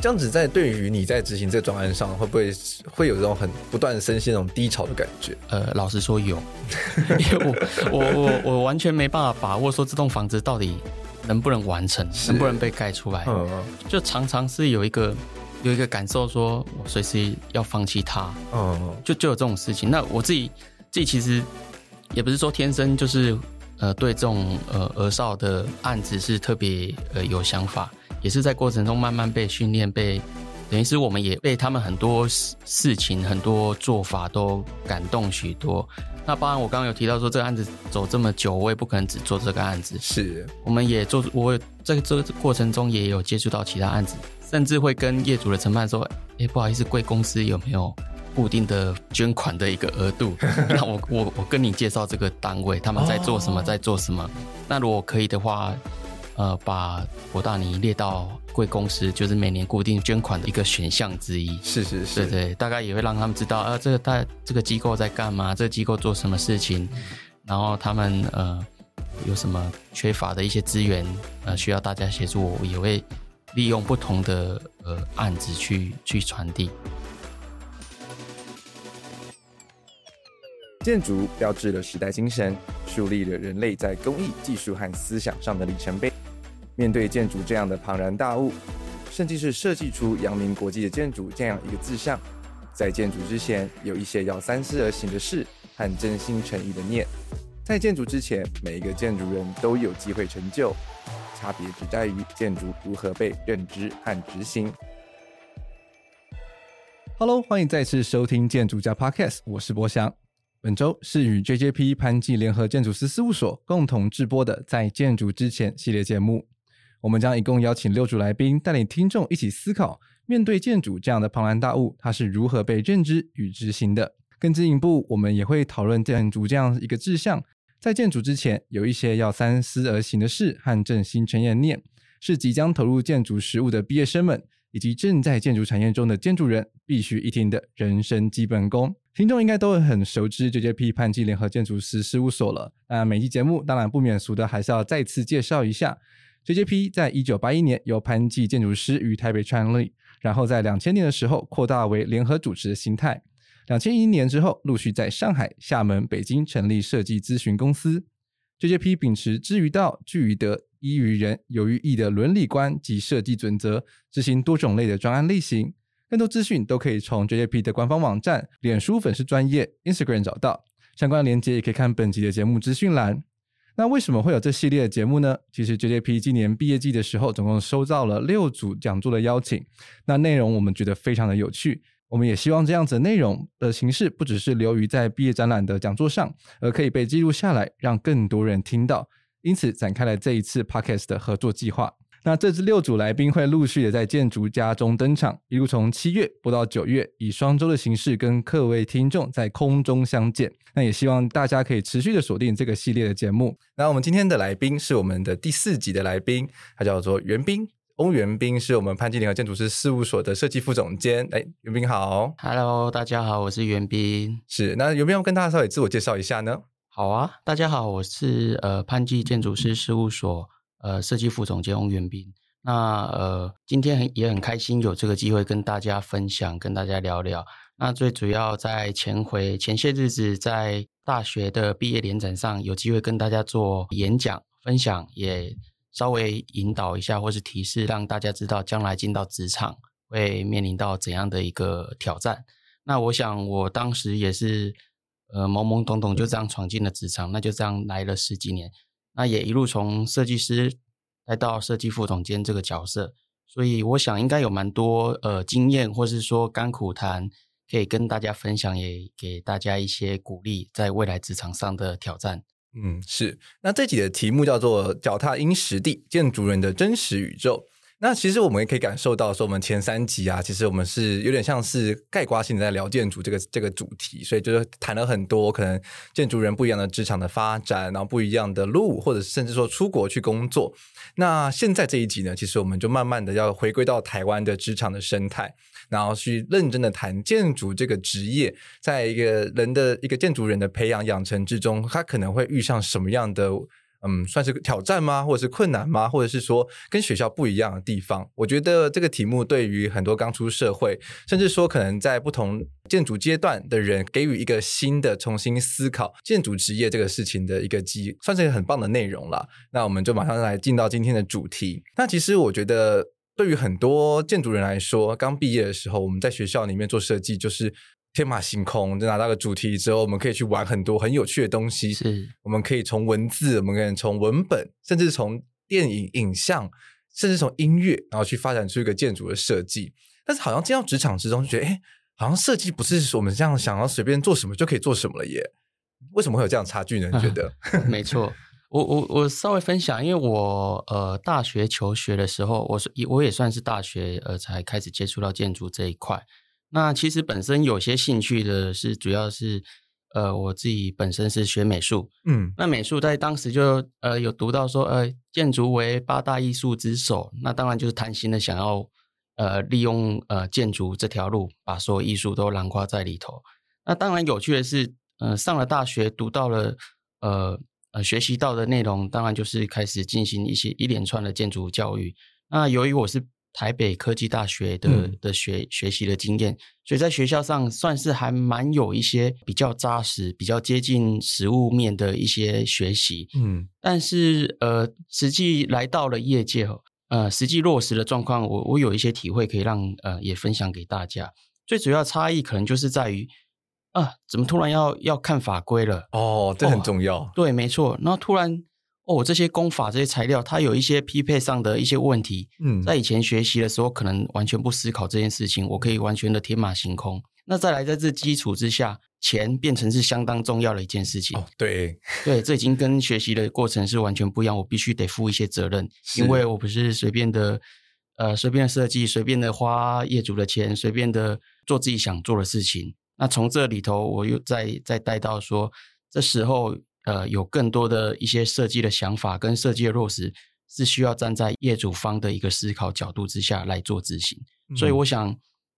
这样子在对于你在执行这个专案上，会不会会有这种很不断深陷那种低潮的感觉？呃，老实说有，因为我我我我完全没办法把握说这栋房子到底能不能完成，能不能被盖出来。嗯嗯，就常常是有一个有一个感受，说我随时要放弃它。嗯，就就有这种事情。那我自己自己其实也不是说天生就是呃对这种呃儿少的案子是特别呃有想法。也是在过程中慢慢被训练，被等于是我们也被他们很多事事情、很多做法都感动许多。那包含我刚刚有提到说，这个案子走这么久，我也不可能只做这个案子。是，我们也做，我在这个过程中也有接触到其他案子，甚至会跟业主的承办说：“哎，不好意思，贵公司有没有固定的捐款的一个额度？那我我我跟你介绍这个单位，他们在做什么，在做什么？那如果可以的话。”呃，把博大尼列到贵公司，就是每年固定捐款的一个选项之一。是是是，对对，大概也会让他们知道，呃，这个大这个机构在干嘛，这个机构做什么事情，然后他们呃有什么缺乏的一些资源，呃，需要大家协助，我也会利用不同的呃案子去去传递。建筑标志了时代精神，树立了人类在工艺、技术和思想上的里程碑。面对建筑这样的庞然大物，甚至是设计出扬名国际的建筑这样一个志向，在建筑之前，有一些要三思而行的事和真心诚意的念。在建筑之前，每一个建筑人都有机会成就，差别只在于建筑如何被认知和执行。Hello，欢迎再次收听建筑家 Podcast，我是博翔。本周是与 JJP 潘记联合建筑师事务所共同制播的《在建筑之前》系列节目。我们将一共邀请六组来宾，带领听众一起思考，面对建筑这样的庞然大物，它是如何被认知与执行的。更进一步，我们也会讨论建筑这样一个志向，在建筑之前，有一些要三思而行的事和正心诚意的念，是即将投入建筑实务的毕业生们，以及正在建筑产业中的建筑人必须一听的人生基本功。听众应该都会很熟知 JJP 潘记联合建筑师事务所了。那每期节目当然不免俗的，还是要再次介绍一下。JJP 在一九八一年由潘记建筑师于台北创立，然后在两千年的时候扩大为联合主持的形态。两千一年之后，陆续在上海、厦门、北京成立设计咨询公司。JJP 秉持知于道、聚于德、依于人、有于义的伦理观及设计准则，执行多种类的专案类型。更多资讯都可以从 JJP 的官方网站、脸书粉丝专业、Instagram 找到，相关链接也可以看本集的节目资讯栏。那为什么会有这系列的节目呢？其实 JJP 今年毕业季的时候，总共收到了六组讲座的邀请。那内容我们觉得非常的有趣，我们也希望这样子的内容的形式不只是流于在毕业展览的讲座上，而可以被记录下来，让更多人听到。因此展开了这一次 Podcast 的合作计划。那这次六组来宾会陆续的在建筑家中登场，一路从七月播到九月，以双周的形式跟各位听众在空中相见。那也希望大家可以持续的锁定这个系列的节目。那我们今天的来宾是我们的第四集的来宾，他叫做袁彬，翁元斌是我们潘记联合建筑师事务所的设计副总监。哎，元斌好，Hello，大家好，我是元斌。是，那有没有跟大家稍微自我介绍一下呢？好啊，大家好，我是呃潘记建筑师事务所。呃，设计副总监翁元斌，那呃，今天也很开心有这个机会跟大家分享，跟大家聊聊。那最主要在前回前些日子，在大学的毕业联展上，有机会跟大家做演讲分享，也稍微引导一下或是提示，让大家知道将来进到职场会面临到怎样的一个挑战。那我想我当时也是呃懵懵懂懂就这样闯进了职场，那就这样来了十几年。那也一路从设计师来到设计副总监这个角色，所以我想应该有蛮多呃经验，或是说甘苦谈，可以跟大家分享，也给大家一些鼓励，在未来职场上的挑战。嗯，是。那这集的题目叫做“脚踏因实地，建筑人的真实宇宙”。那其实我们也可以感受到，说我们前三集啊，其实我们是有点像是概括性在聊建筑这个这个主题，所以就是谈了很多可能建筑人不一样的职场的发展，然后不一样的路，或者甚至说出国去工作。那现在这一集呢，其实我们就慢慢的要回归到台湾的职场的生态，然后去认真的谈建筑这个职业，在一个人的一个建筑人的培养养成之中，他可能会遇上什么样的？嗯，算是挑战吗？或者是困难吗？或者是说跟学校不一样的地方？我觉得这个题目对于很多刚出社会，甚至说可能在不同建筑阶段的人，给予一个新的重新思考建筑职业这个事情的一个机，算是一个很棒的内容了。那我们就马上来进到今天的主题。那其实我觉得，对于很多建筑人来说，刚毕业的时候，我们在学校里面做设计，就是。天马行空，就拿到个主题之后，我们可以去玩很多很有趣的东西。是，我们可以从文字，我们可以从文本，甚至从电影影像，甚至从音乐，然后去发展出一个建筑的设计。但是，好像进到职场之中，就觉得，哎，好像设计不是我们这样想要随便做什么就可以做什么了耶？为什么会有这样差距呢？你觉得？啊、没错，我我我稍微分享，因为我呃大学求学的时候，我是我也算是大学呃才开始接触到建筑这一块。那其实本身有些兴趣的是，主要是，呃，我自己本身是学美术，嗯，那美术在当时就呃有读到说，呃，建筑为八大艺术之首，那当然就是贪心的想要，呃，利用呃建筑这条路把所有艺术都囊括在里头。那当然有趣的是，呃，上了大学读到了，呃呃，学习到的内容，当然就是开始进行一些一连串的建筑教育。那由于我是台北科技大学的的学学习的经验，所以在学校上算是还蛮有一些比较扎实、比较接近实物面的一些学习。嗯，但是呃，实际来到了业界，呃，实际落实的状况，我我有一些体会可以让呃也分享给大家。最主要差异可能就是在于啊，怎么突然要要看法规了？哦，这很重要。哦，对，没错。然后突然。哦，这些工法这些材料，它有一些匹配上的一些问题。嗯，在以前学习的时候，可能完全不思考这件事情，我可以完全的天马行空。那再来，在这基础之下，钱变成是相当重要的一件事情。哦，对，对，这已经跟学习的过程是完全不一样。我必须得负一些责任，因为我不是随便的，呃，随便的设计，随便的花业主的钱，随便的做自己想做的事情。那从这里头，我又再再带到说，这时候。呃，有更多的一些设计的想法跟设计的落实，是需要站在业主方的一个思考角度之下来做执行。嗯。所以，我想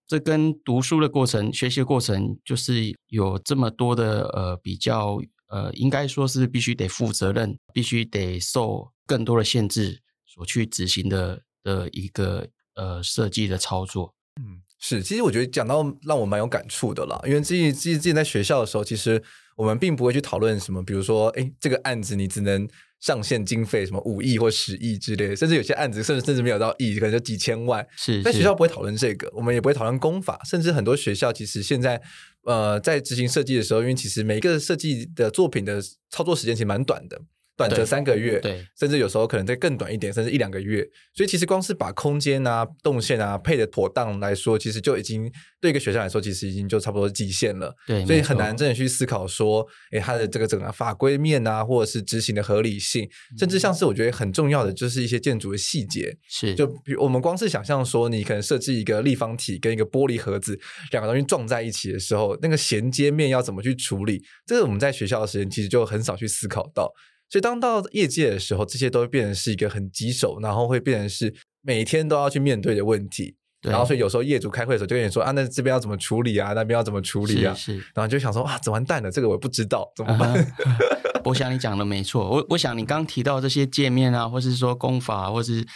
这跟读书的过程、学习的过程，就是有这么多的呃比较呃，应该说是必须得负责任，必须得受更多的限制所去执行的的一个呃设计的操作。嗯，是。其实我觉得讲到让我蛮有感触的啦，因为自己自己自己在学校的时候，其实。我们并不会去讨论什么，比如说，哎，这个案子你只能上限经费什么五亿或十亿之类的，甚至有些案子甚至甚至没有到亿，可能就几千万。是，在学校不会讨论这个，我们也不会讨论功法，甚至很多学校其实现在，呃，在执行设计的时候，因为其实每一个设计的作品的操作时间其实蛮短的。短则三个月，对，甚至有时候可能再更短一点，甚至一两个月。所以其实光是把空间啊、动线啊配的妥当来说，其实就已经对一个学校来说，其实已经就差不多极限了。对，所以很难真的去思考说，诶，它的这个整个法规面啊，或者是执行的合理性，甚至像是我觉得很重要的，就是一些建筑的细节。是，就比如我们光是想象说，你可能设计一个立方体跟一个玻璃盒子两个东西撞在一起的时候，那个衔接面要怎么去处理？这个我们在学校的时间其实就很少去思考到。所以，当到业界的时候，这些都会变成是一个很棘手，然后会变成是每天都要去面对的问题。然后，所以有时候业主开会的时候就跟你说：“啊，那这边要怎么处理啊？那边要怎么处理啊？”是，是。然后就想说：“啊，怎么完蛋了？这个我不知道怎么办。Uh. 我想你讲的没错。我我想你刚刚提到这些界面啊，或是说功法，或是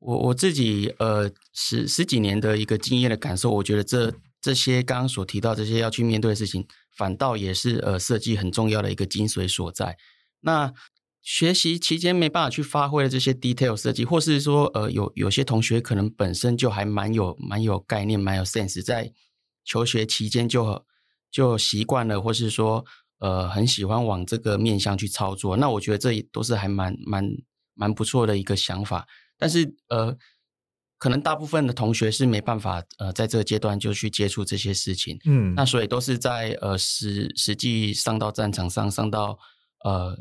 我我自己呃十十几年的一个经验的感受，我觉得这这些刚刚所提到这些要去面对的事情，反倒也是呃设计很重要的一个精髓所在。那。学习期间没办法去发挥的这些 detail 设计，或是说，呃，有有些同学可能本身就还蛮有蛮有概念、蛮有 sense，在求学期间就就习惯了，或是说，呃，很喜欢往这个面向去操作。那我觉得这也都是还蛮蛮蛮不错的一个想法。但是，呃，可能大部分的同学是没办法呃在这个阶段就去接触这些事情，嗯，那所以都是在呃实实际上到战场上，上到呃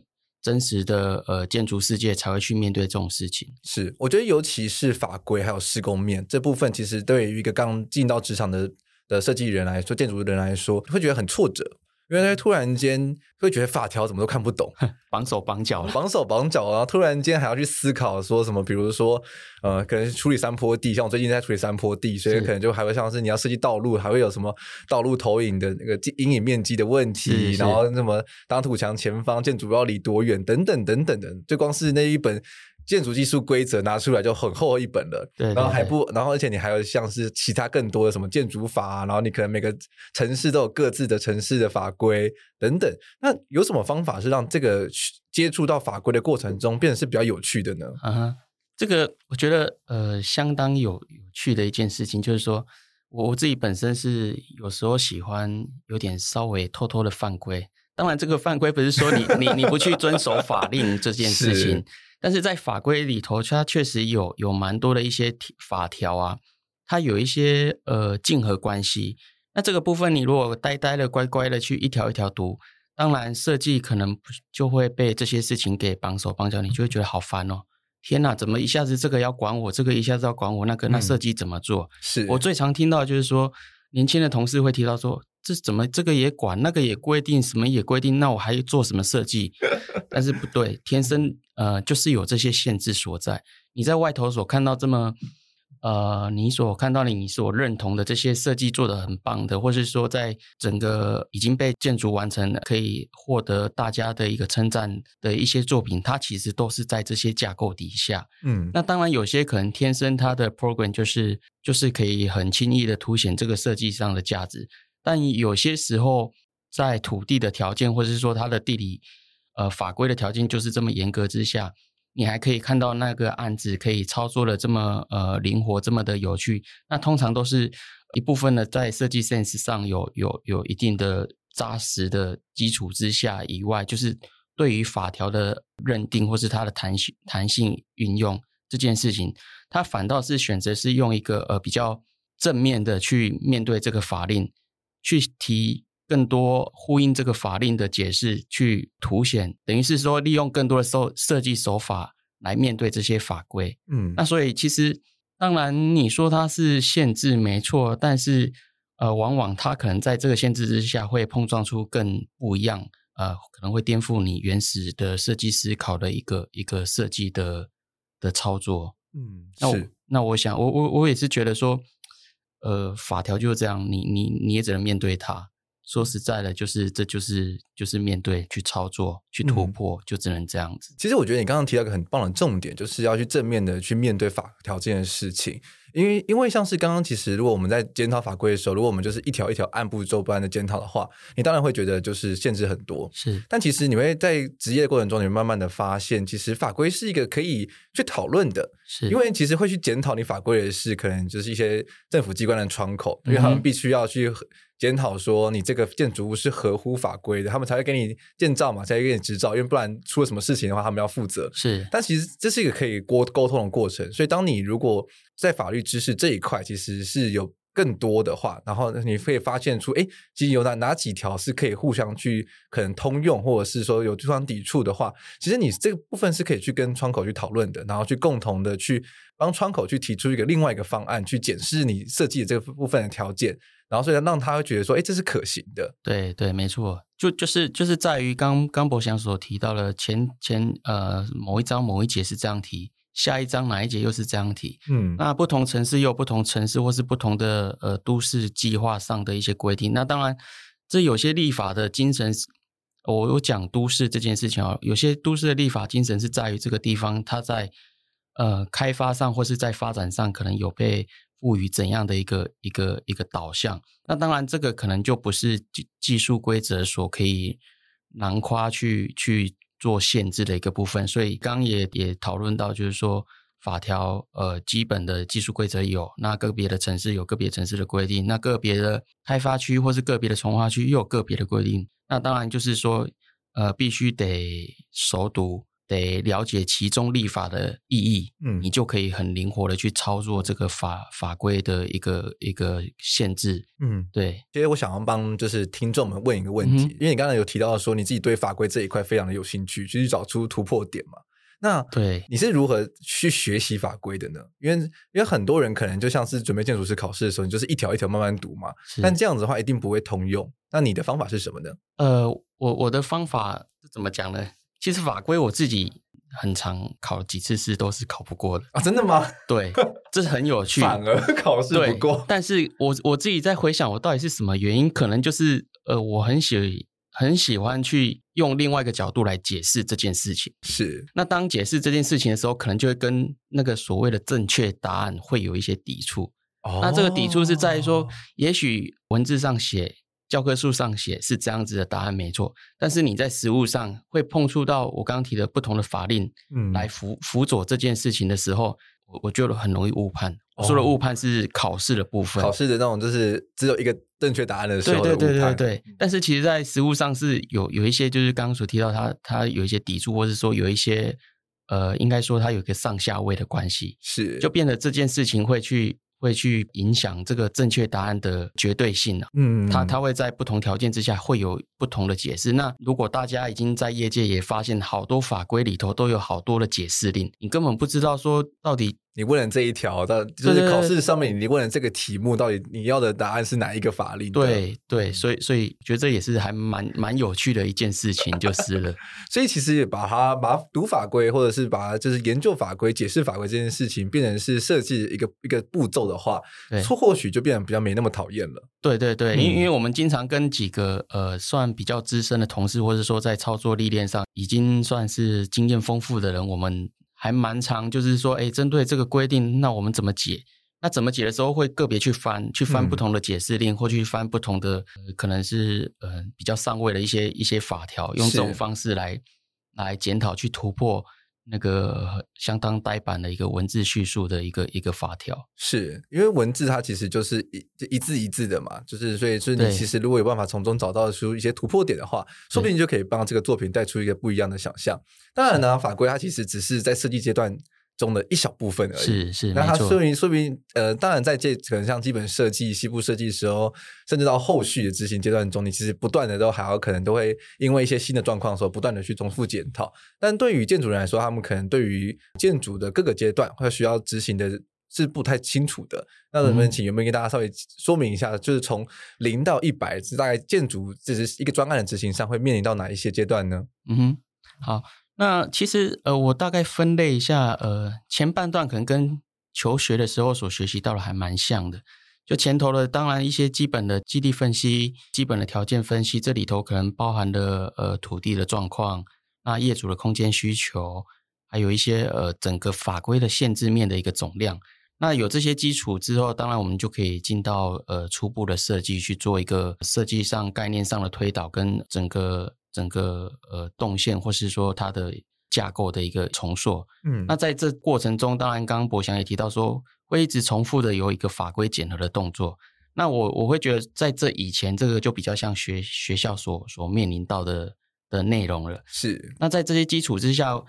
真实的呃建筑世界才会去面对这种事情。是，我觉得尤其是法规还有施工面这部分，其实对于一个刚进到职场的的设计人来说，建筑人来说，会觉得很挫折。因为他突然间会觉得法条怎么都看不懂，绑手绑脚，绑手绑脚，然后突然间还要去思考说什么，比如说呃，可能处理山坡地，像我最近在处理山坡地，所以可能就还会像是你要设计道路，还会有什么道路投影的那个阴影面积的问题，然后什么当土墙前方建筑要离多远等等等等的，就光是那一本。建筑技术规则拿出来就很厚一本了，对，对，然后还不，然后而且你还有像是其他更多的什么建筑法啊，然后你可能每个城市都有各自的城市的法规等等。那有什么方法是让这个接触到法规的过程中变得是比较有趣的呢？啊哈，这个我觉得呃相当有有趣的一件事情，就是说我我自己本身是有时候喜欢有点稍微偷偷的犯规。当然，这个犯规不是说你 你你不去遵守法令这件事情。但是在法规里头，它确实有有蛮多的一些法条啊，它有一些呃竞合关系。那这个部分，你如果呆呆的、乖乖的去一条一条读，当然设计可能就会被这些事情给绑手绑脚，你就会觉得好烦哦！天哪，怎么一下子这个要管我，这个一下子要管我，那个那设计怎么做？嗯、是我最常听到就是说，年轻的同事会提到说。这怎么这个也管，那个也规定，什么也规定，那我还做什么设计？但是不对，天生呃就是有这些限制所在。你在外头所看到这么呃，你所看到的你所认同的这些设计做得很棒的，或是说在整个已经被建筑完成了，可以获得大家的一个称赞的一些作品，它其实都是在这些架构底下。嗯，那当然有些可能天生它的 program 就是就是可以很轻易的凸显这个设计上的价值。但有些时候，在土地的条件，或者是说它的地理呃法规的条件就是这么严格之下，你还可以看到那个案子可以操作的这么呃灵活，这么的有趣。那通常都是一部分呢在设计 sense 上有有有一定的扎实的基础之下以外，就是对于法条的认定或是它的弹性弹性运用这件事情，它反倒是选择是用一个呃比较正面的去面对这个法令。去提更多呼应这个法令的解释，去凸显，等于是说利用更多的设设计手法来面对这些法规。嗯，那所以其实当然你说它是限制没错，但是呃，往往它可能在这个限制之下会碰撞出更不一样，呃，可能会颠覆你原始的设计思考的一个一个设计的的操作。嗯，那我那我想我我我也是觉得说。呃，法条就是这样，你你你也只能面对它。说实在的，就是这就是就是面对去操作去突破，嗯，就只能这样子。其实我觉得你刚刚提到一个很棒的重点，就是要去正面的去面对法条这件事情。因为，因为像是刚刚，其实如果我们在检讨法规的时候，如果我们就是一条一条按部就班的检讨的话，你当然会觉得就是限制很多。是，但其实你会在职业的过程中，你会慢慢的发现，其实法规是一个可以去讨论的。是，因为其实会去检讨你法规的是，可能就是一些政府机关的窗口，因为他们必须要去检讨说你这个建筑物是合乎法规的，他们才会给你建造嘛，才会给你执照。因为不然出了什么事情的话，他们要负责。是，但其实这是一个可以沟沟通的过程。所以，当你如果在法律知识这一块，其实是有更多的话，然后你可以发现出，哎，其实有哪哪几条是可以互相去可能通用，或者是说有对方抵触的话，其实你这个部分是可以去跟窗口去讨论的，然后去共同的去帮窗口去提出一个另外一个方案，去检视你设计的这个部分的条件，然后所以让他会觉得说，哎，这是可行的。对对，没错，就就是就是在于刚刚博翔所提到的前前呃某一章某一节是这样提。下一章哪一节又是这样提？嗯，那不同城市又有不同城市或是不同的呃都市计划上的一些规定。那当然，这有些立法的精神，我有讲都市这件事情哦。有些都市的立法精神是在于这个地方，它在呃开发上或是在发展上，可能有被赋予怎样的一个一个一个导向。那当然，这个可能就不是技技术规则所可以囊括去去。做限制的一个部分，所以刚刚也也讨论到，就是说法条呃基本的技术规则有，那个别的城市有个别城市的规定，那个别的开发区或是个别的从化区又有个别的规定，那当然就是说呃必须得熟读，得了解其中立法的意义，嗯，你就可以很灵活的去操作这个法法规的一个一个限制，嗯，对。其实我想要帮就是听众们问一个问题，嗯、因为你刚才有提到说你自己对法规这一块非常的有兴趣，就是找出突破点嘛。那对你是如何去学习法规的呢？因为因为很多人可能就像是准备建筑师考试的时候，你就是一条一条慢慢读嘛。但这样子的话，一定不会通用。那你的方法是什么呢？呃，我我的方法怎么讲呢？其实法规我自己很常考几次试都是考不过的啊！真的吗？对，这是很有趣。反而考试不过，但是我我自己在回想，我到底是什么原因？可能就是呃，我很喜很喜欢去用另外一个角度来解释这件事情。是，那当解释这件事情的时候，可能就会跟那个所谓的正确答案会有一些抵触。哦，那这个抵触是在于说，也许文字上写，教科书上写是这样子的答案没错，但是你在实务上会碰触到我刚刚提的不同的法令，嗯，来辅辅佐这件事情的时候，我我觉得很容易误判。我说的误判是考试的部分，考试的那种就是只有一个正确答案的时候。对对对对对。但是其实，在实务上是有有一些，就是刚刚所提到他他有一些抵触，或是说有一些呃，应该说它有一个上下位的关系，是就变得这件事情会去。会去影响这个正确答案的绝对性啊，嗯，它它会在不同条件之下会有不同的解释。那如果大家已经在业界也发现好多法规里头都有好多的解释令，你根本不知道说到底。你问了这一条，到就是考试上面，你问了这个题目，到底你要的答案是哪一个法令？对对，所以所以觉得这也是还蛮蛮有趣的一件事情，就是了。所以其实也把它把读法规，或者是把它就是研究法规、解释法规这件事情，变成是设计一个一个步骤的话，或或许就变得比较没那么讨厌了。对对对，因、嗯、因为我们经常跟几个呃算比较资深的同事，或者说在操作历练上已经算是经验丰富的人，我们。还蛮长，就是说，哎，针对这个规定，那我们怎么解？那怎么解的时候，会个别去翻，去翻不同的解释令，嗯、或去翻不同的，呃、可能是呃比较上位的一些一些法条，用这种方式来来检讨，去突破。那个相当呆板的一个文字叙述的一个一个法条，是因为文字它其实就是一一字一字的嘛，就是所以就是你其实如果有办法从中找到出一些突破点的话，说不定就可以帮这个作品带出一个不一样的想象。当然呢，法规它其实只是在设计阶段中的一小部分而已，是是，那它说明说明呃，当然在这可能像基本设计、西部设计的时候，甚至到后续的执行阶段中，你其实不断的都还要可能都会因为一些新的状况的时候，不断的去重复检讨。但对于建筑人来说，他们可能对于建筑的各个阶段或需要执行的是不太清楚的。那能不能请有没有跟大家稍微说明一下，就是从零到一百，是大概建筑这是一个专案的执行上会面临到哪一些阶段呢？嗯哼，好。那其实呃，我大概分类一下，呃，前半段可能跟求学的时候所学习到的还蛮像的。就前头的，当然一些基本的基地分析、基本的条件分析，这里头可能包含的呃土地的状况，那业主的空间需求，还有一些呃整个法规的限制面的一个总量。那有这些基础之后，当然我们就可以进到呃初步的设计去做一个设计上概念上的推导跟整个。整个呃动线，或是说它的架构的一个重塑，嗯，那在这过程中，当然刚刚博翔也提到说，会一直重复的有一个法规检核的动作。那我我会觉得，在这以前，这个就比较像学学校所所面临到的的内容了。是。那在这些基础之下，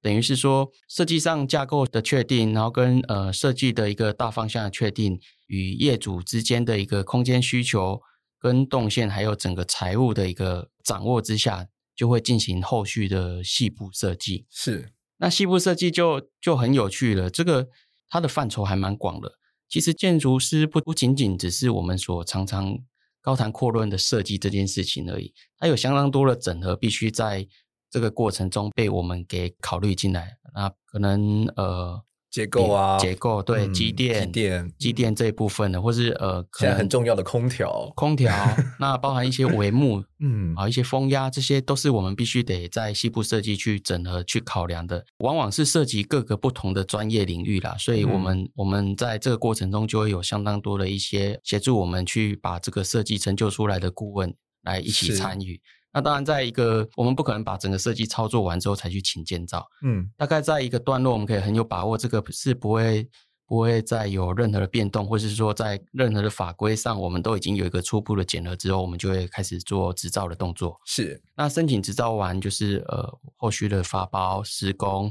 等于是说设计上架构的确定，然后跟呃设计的一个大方向的确定，与业主之间的一个空间需求。跟动线还有整个财务的一个掌握之下，就会进行后续的细部设计。是，那细部设计就就很有趣了。这个它的范畴还蛮广的。其实建筑师不不仅仅只是我们所常常高谈阔论的设计这件事情而已，它有相当多的整合，必须在这个过程中被我们给考虑进来。那可能呃。结构啊，结构对，嗯、机电、机电、机电这一部分的，或是呃，现在很重要的空调、空调，那包含一些帷幕，嗯，啊，一些风压，这些都是我们必须得在西部设计去整合、去考量的。往往是涉及各个不同的专业领域啦，所以我们、嗯、我们在这个过程中就会有相当多的一些协助我们去把这个设计成就出来的顾问来一起参与。那当然，在一个我们不可能把整个设计操作完之后才去请建造，嗯，大概在一个段落，我们可以很有把握，这个是不会不会再有任何的变动，或是说在任何的法规上，我们都已经有一个初步的检核之后，我们就会开始做执照的动作。是，那申请执照完，就是呃后续的发包施工，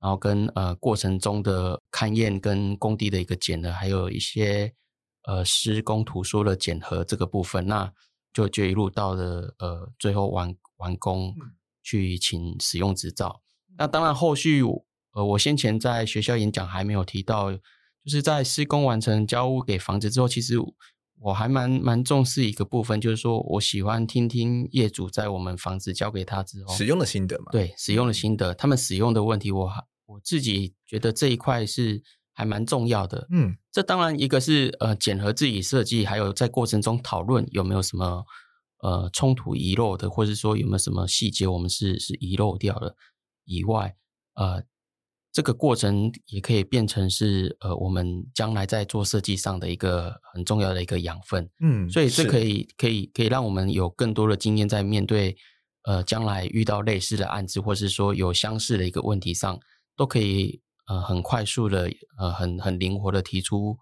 然后跟呃过程中的勘验跟工地的一个检核，还有一些呃施工图说的检核这个部分，那就就一路到了呃最后完完工去请使用执照。那当然后续。呃，我先前在学校演讲还没有提到，就是在施工完成交屋给房子之后，其实我还蛮蛮重视一个部分，就是说我喜欢听听业主在我们房子交给他之后使用的心得嘛。对，使用的心得，他们使用的问题我，我我自己觉得这一块是还蛮重要的。嗯，这当然一个是呃检核自己设计，还有在过程中讨论有没有什么呃冲突遗漏的，或者说有没有什么细节我们是是遗漏掉了以外，呃。这个过程也可以变成是呃，我们将来在做设计上的一个很重要的一个养分，嗯，所以这可以可以可以让我们有更多的经验，在面对呃将来遇到类似的案子，或是说有相似的一个问题上，都可以呃很快速的呃很很灵活的提出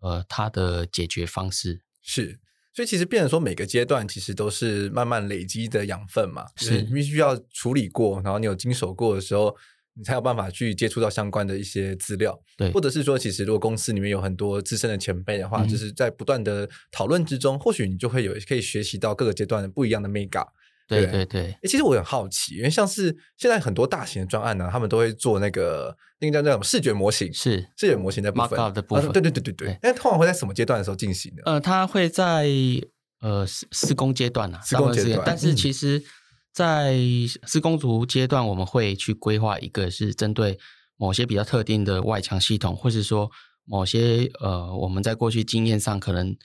呃他的解决方式。是，所以其实变成说每个阶段其实都是慢慢累积的养分嘛，是必须要处理过，然后你有经手过的时候。你才有办法去接触到相关的一些资料，对，或者是说，其实如果公司里面有很多资深的前辈的话，嗯、就是在不断的讨论之中，或许你就会有可以学习到各个阶段的不一样的 mega。对对对，其实我很好奇，因为像是现在很多大型的专案呢、啊，他们都会做那个那个叫那种视觉模型，是视觉模型的部分的部分，对对对对对。那通常会在什么阶段的时候进行呢？呃，它会在呃施施工阶段啊，施工阶段，但是其实。嗯在施工图阶段，我们会去规划一个是针对某些比较特定的外墙系统，或是说某些呃我们在过去经验上可能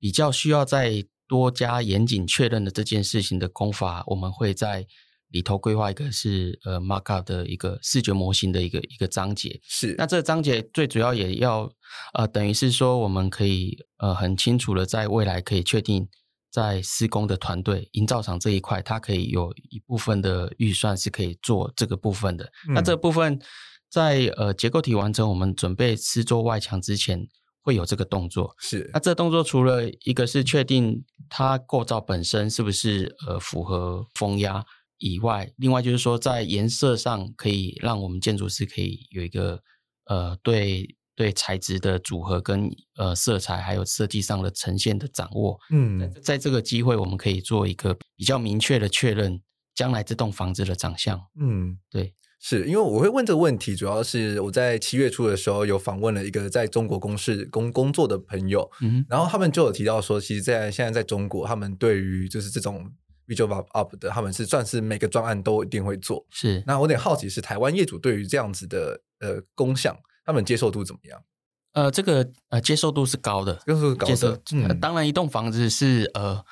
比较需要再多加严谨确认的这件事情的功法，我们会在里头规划一个是呃 markup 的一个视觉模型的一个一个章节。是，那这个章节最主要也要呃等于是说我们可以呃很清楚的在未来可以确定。在施工的团队、营造厂这一块，它可以有一部分的预算是可以做这个部分的。嗯、那这部分在呃结构体完成，我们准备施作外墙之前，会有这个动作。是。那这个动作除了一个是确定它构造本身是不是呃符合风压以外，另外就是说在颜色上可以让我们建筑师可以有一个呃对。对材质的组合跟呃色彩，还有设计上的呈现的掌握，嗯，在这个机会，我们可以做一个比较明确的确认，将来这栋房子的长相。嗯，对，是因为我会问这个问题，主要是我在七月初的时候有访问了一个在中国公事工工作的朋友，嗯，然后他们就有提到说，其实，在现在在中国，他们对于就是这种 visual up 的，他们是算是每个专案都一定会做。是，那我有点好奇，是台湾业主对于这样子的呃工项。他们接受度怎么样？呃，这个呃接受度是高的，接受度高的。当然，一栋房子是呃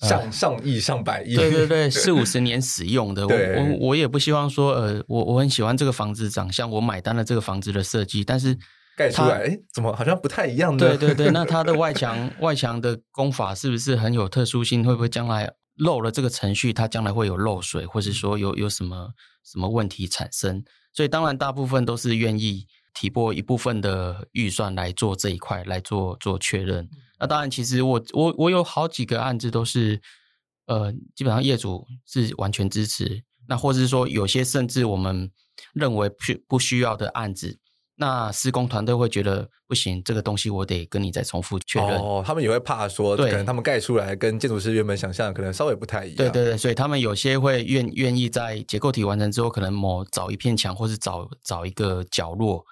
上、呃、上亿、上百亿，对对对，四五十年使用的。我我我也不希望说，呃，我我很喜欢这个房子长相，我买单了这个房子的设计，但是盖出来，哎，怎么好像不太一样呢？对对对，那它的外墙外墙的工法是不是很有特殊性？会不会将来漏了这个程序，它将来会有漏水，或是说有有什么什么问题产生？所以当然，大部分都是愿意。提拨一部分的预算来做这一块，来做做确认。那当然，其实我我我有好几个案子都是，呃，基本上业主是完全支持。那或者是说，有些甚至我们认为不不需要的案子，那施工团队会觉得不行，这个东西我得跟你再重复确认。哦，他们也会怕说，对，可能他们盖出来跟建筑师原本想象的可能稍微不太一样。对对对，所以他们有些会愿愿意在结构体完成之后，可能某找一片墙，或是找找一个角落。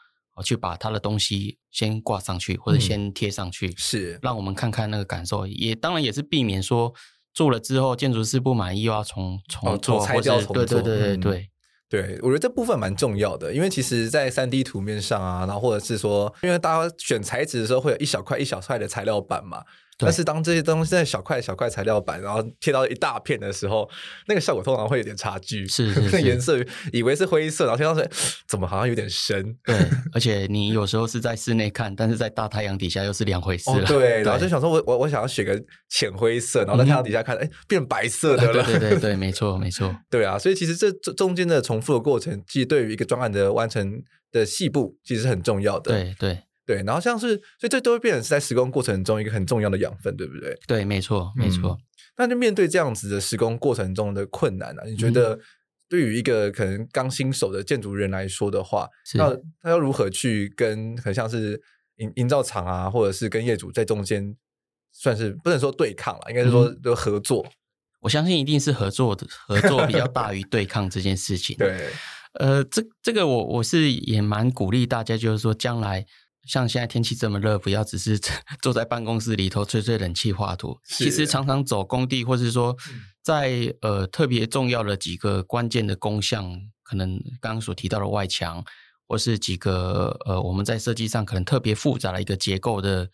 去把他的东西先挂上去，或者先贴上去，嗯、是让我们看看那个感受。也当然也是避免说做了之后建筑师不满意又要重重做，哦、拆掉重做。对对对对对、嗯，对，我觉得这部分蛮重要的，因为其实，在三 D 图面上啊，然后或者是说，因为大家选材质的时候会有一小块一小块的材料板嘛。但是当这些东西在小块小块材料板，然后贴到一大片的时候，那个效果通常会有点差距。是，是，是，那颜色以为是灰色，然后贴上去怎么好像有点深？对，而且你有时候是在室内看，但是在大太阳底下又是两回事了。哦、对，对，然后就想说我我我想要选个浅灰色，然后在太阳底下看，哎、嗯，变白色的了。对对对对，没错没错。对啊，所以其实这中间的重复的过程，其实对于一个专案的完成的细部，其实是很重要的。对对。对，然后像是，所以这都会变成是在施工过程中一个很重要的养分，对不对？对，没错，没错。嗯、那就面对这样子的施工过程中的困难呢、啊？你觉得对于一个可能刚新手的建筑人来说的话，是那他要如何去跟很像是营营造厂啊，或者是跟业主在中间，算是不能说对抗了，应该是说的合作、嗯。我相信一定是合作的，合作比较大于对抗这件事情。对，呃，这这个我我是也蛮鼓励大家，就是说将来。像现在天气这么热，不要只是 坐在办公室里头吹吹冷气画图。其实常常走工地，或是说在呃特别重要的几个关键的工项，可能刚刚所提到的外墙，或是几个呃我们在设计上可能特别复杂的一个结构的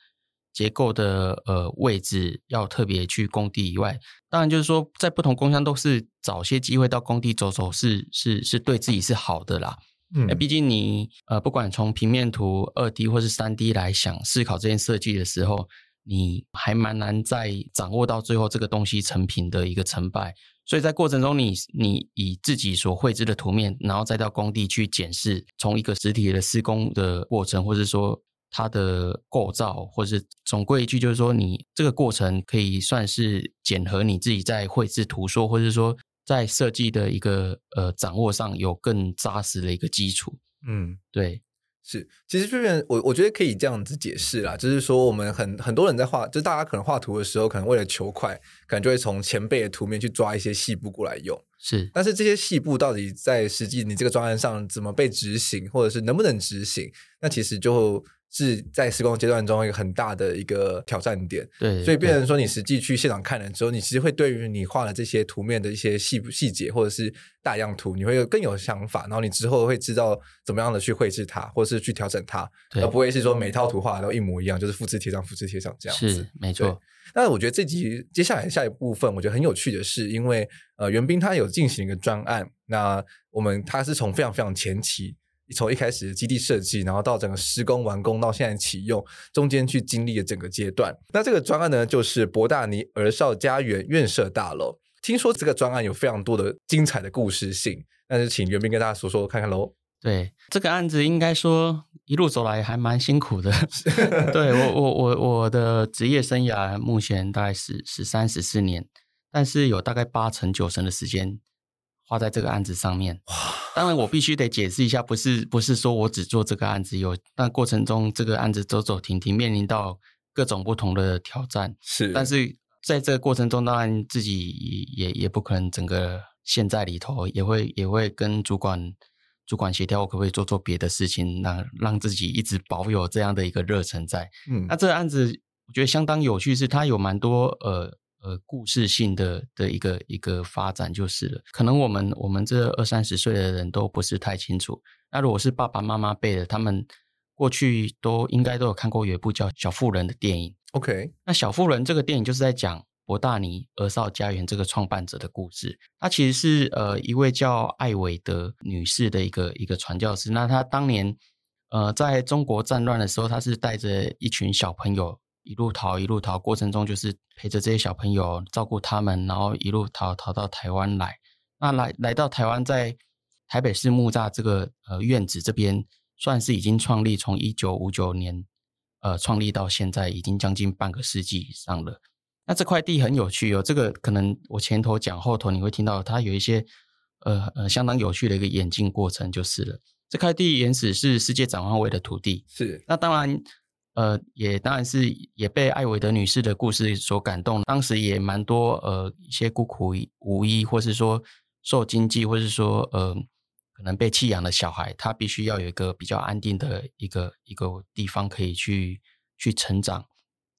结构的呃位置，要特别去工地以外，当然就是说在不同工项都是找些机会到工地走走是，是是是对自己是好的啦。嗯，毕竟你呃，不管从平面图、二 D 或是三 D 来想思考这件设计的时候，你还蛮难在掌握到最后这个东西成品的一个成败。所以在过程中你，你你以自己所绘制的图面，然后再到工地去检视，从一个实体的施工的过程，或是说它的构造，或是总归一句，就是说你这个过程可以算是检核你自己在绘制图说，或是说。在设计的一个呃掌握上有更扎实的一个基础，嗯，对，是，其实这边我我觉得可以这样子解释啦，就是说我们很很多人在画，就是大家可能画图的时候，可能为了求快，可能就会从前辈的图面去抓一些细部过来用，是，但是这些细部到底在实际你这个专案上怎么被执行，或者是能不能执行，那其实就。是在施工阶段中一个很大的一个挑战点，对，所以变成说你实际去现场看了之后，你其实会对于你画的这些图面的一些细细节或者是大样图，你会有更有想法，然后你之后会知道怎么样的去绘制它，或者是去调整它，而不会是说每套图画都一模一样，就是复制贴上、复制贴上这样子。是，没错。那我觉得这集接下来下一部分，我觉得很有趣的是，因为呃，袁斌他有进行一个专案，那我们他是从非常非常前期。从一开始的基地设计，然后到整个施工完工，到现在启用，中间去经历了整个阶段。那这个专案呢，就是博大尼儿少家园院舍大楼。听说这个专案有非常多的精彩的故事性，那就请袁斌跟大家说说看看喽。对，这个案子应该说一路走来还蛮辛苦的。对，我我我我的职业生涯目前大概是十三十四年，但是有大概八成九成的时间。花在这个案子上面，当然我必须得解释一下，不是不是说我只做这个案子，有但过程中这个案子走走停停，面临到各种不同的挑战。是，但是在这个过程中，当然自己也也不可能整个陷在里头，也会也会跟主管主管协调，我可不可以做做别的事情，让让自己一直保有这样的一个热忱在。嗯，那这个案子我觉得相当有趣，是它有蛮多呃。呃，故事性的的一个一个发展就是了。可能我们我们这二三十岁的人都不是太清楚。那如果是爸爸妈妈辈的，他们过去都应该都有看过有一部叫《小妇人》的电影。OK，那《小妇人》这个电影就是在讲博大尼儿少家园这个创办者的故事。她其实是呃一位叫艾维德女士的一个一个传教士。那她当年呃在中国战乱的时候，她是带着一群小朋友。一路逃，一路逃，过程中就是陪着这些小朋友，照顾他们，然后一路逃逃到台湾来。那来来到台湾，在台北市木栅这个呃院子这边，算是已经创立，从一九五九年呃创立到现在，已经将近半个世纪以上了。那这块地很有趣哦，这个可能我前头讲后头你会听到，它有一些呃呃相当有趣的一个演进过程就是了。这块地原始是世界展望会的土地，是那当然。呃，也当然是也被艾维德女士的故事所感动。当时也蛮多呃一些孤苦无依，或是说受经济，或是说呃可能被弃养的小孩，他必须要有一个比较安定的一个一个地方可以去去成长。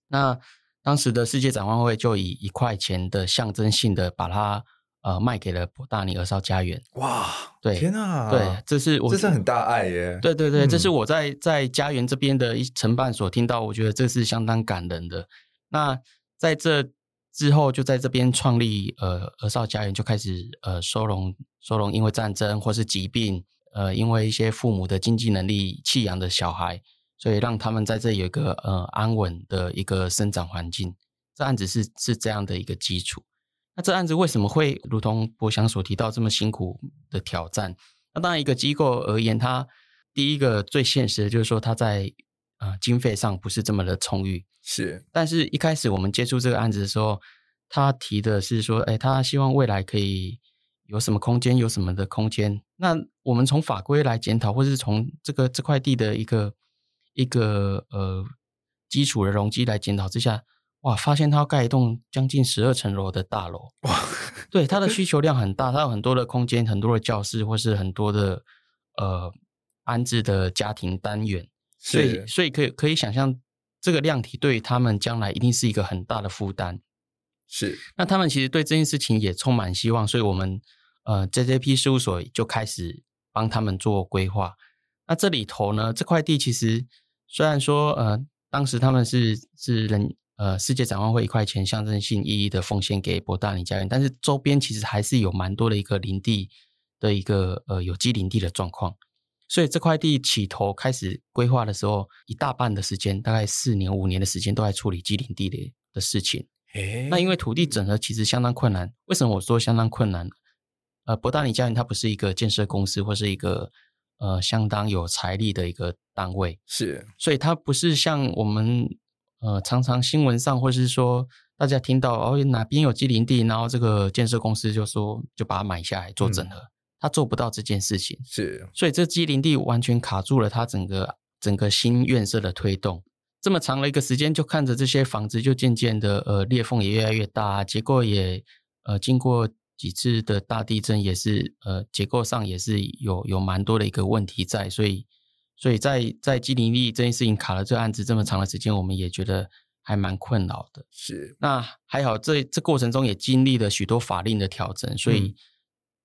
那当时的世界展望会就以一块钱的象征性的把它。呃，卖给了博大尼儿少家园。哇，对，天哪，对，这是我，这是很大爱耶。对对对，嗯、这是我在在家园这边的一承办所听到，我觉得这是相当感人的。那在这之后，就在这边创立呃儿少家园，就开始呃收容收容因为战争或是疾病，呃因为一些父母的经济能力弃养的小孩，所以让他们在这里有一个呃安稳的一个生长环境。这案子是是这样的一个基础。那这案子为什么会如同博翔所提到这么辛苦的挑战？那当然，一个机构而言，它第一个最现实的就是说，它在呃经费上不是这么的充裕。是，但是一开始我们接触这个案子的时候，他提的是说，哎，他希望未来可以有什么空间，有什么的空间。那我们从法规来检讨，或是从这个这块地的一个一个呃基础的容积来检讨之下，哇，发现他要盖一栋将近十二层楼的大楼。哇，对，他的需求量很大，他有很多的空间，很多的教室，或是很多的呃安置的家庭单元。所以，所以可以可以想象，这个量体对他们将来一定是一个很大的负担。是，那他们其实对这件事情也充满希望，所以我们呃 JJP 事务所就开始帮他们做规划。那这里头呢，这块地其实虽然说呃当时他们是是人呃世界展望会一块钱象征性意义的奉献给博大尼家园，但是周边其实还是有蛮多的一个林地的一个呃有机林地的状况，所以这块地起头开始规划的时候，一大半的时间，大概四年五年的时间都在处理机林地的的事情。诶那因为土地整合其实相当困难，为什么我说相当困难？呃，博大尼家园它不是一个建设公司或是一个呃相当有财力的一个单位，是，所以它不是像我们呃常常新闻上或是说大家听到哦哪边有机林地，然后这个建设公司就说就把它买下来做整合，它、嗯、做不到这件事情，是，所以这机林地完全卡住了他整个整个新院舍的推动。这么长的一个时间，就看着这些房子就渐渐的呃裂缝也越来越大，结构也呃经过几次的大地震也是呃结构上也是有有蛮多的一个问题在，所以所以在在基林地这件事情卡了这个案子这么长的时间，我们也觉得还蛮困扰的。是，那还好这这过程中也经历了许多法令的调整，所以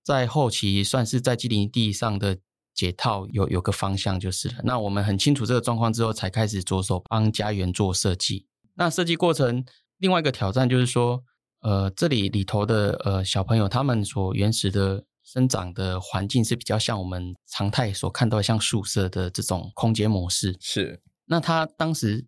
在后期算是在基林地上的。解套有有个方向就是了。那我们很清楚这个状况之后，才开始着手帮家园做设计。那设计过程另外一个挑战就是说，呃，这里里头的呃小朋友他们所原始的生长的环境是比较像我们常态所看到像宿舍的这种空间模式。是。那他当时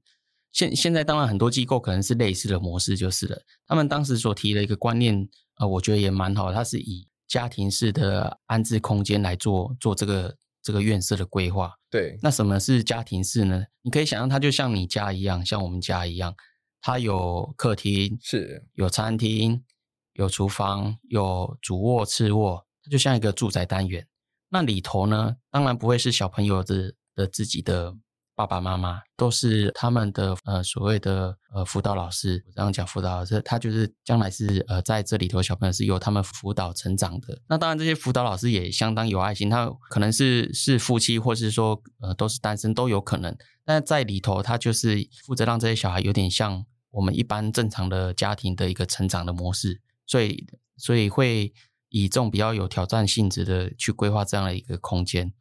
现现在当然很多机构可能是类似的模式就是了。他们当时所提的一个观念，呃，我觉得也蛮好，它是以家庭式的安置空间来做做这个这个院舍的规划。对，那什么是家庭式呢？你可以想象它就像你家一样，像我们家一样，它有客厅，是有餐厅，有厨房，有主卧、次卧，就像一个住宅单元。那里头呢，当然不会是小朋友的的自己的。爸爸妈妈都是他们的呃所谓的呃辅导老师，我这样讲辅导老师，他就是将来是呃在这里头小朋友是由他们辅导成长的。那当然这些辅导老师也相当有爱心，他可能是是夫妻，或是说呃都是单身都有可能。但在里头，他就是负责让这些小孩有点像我们一般正常的家庭的一个成长的模式，所以所以会以这种比较有挑战性质的去规划这样的一个空间。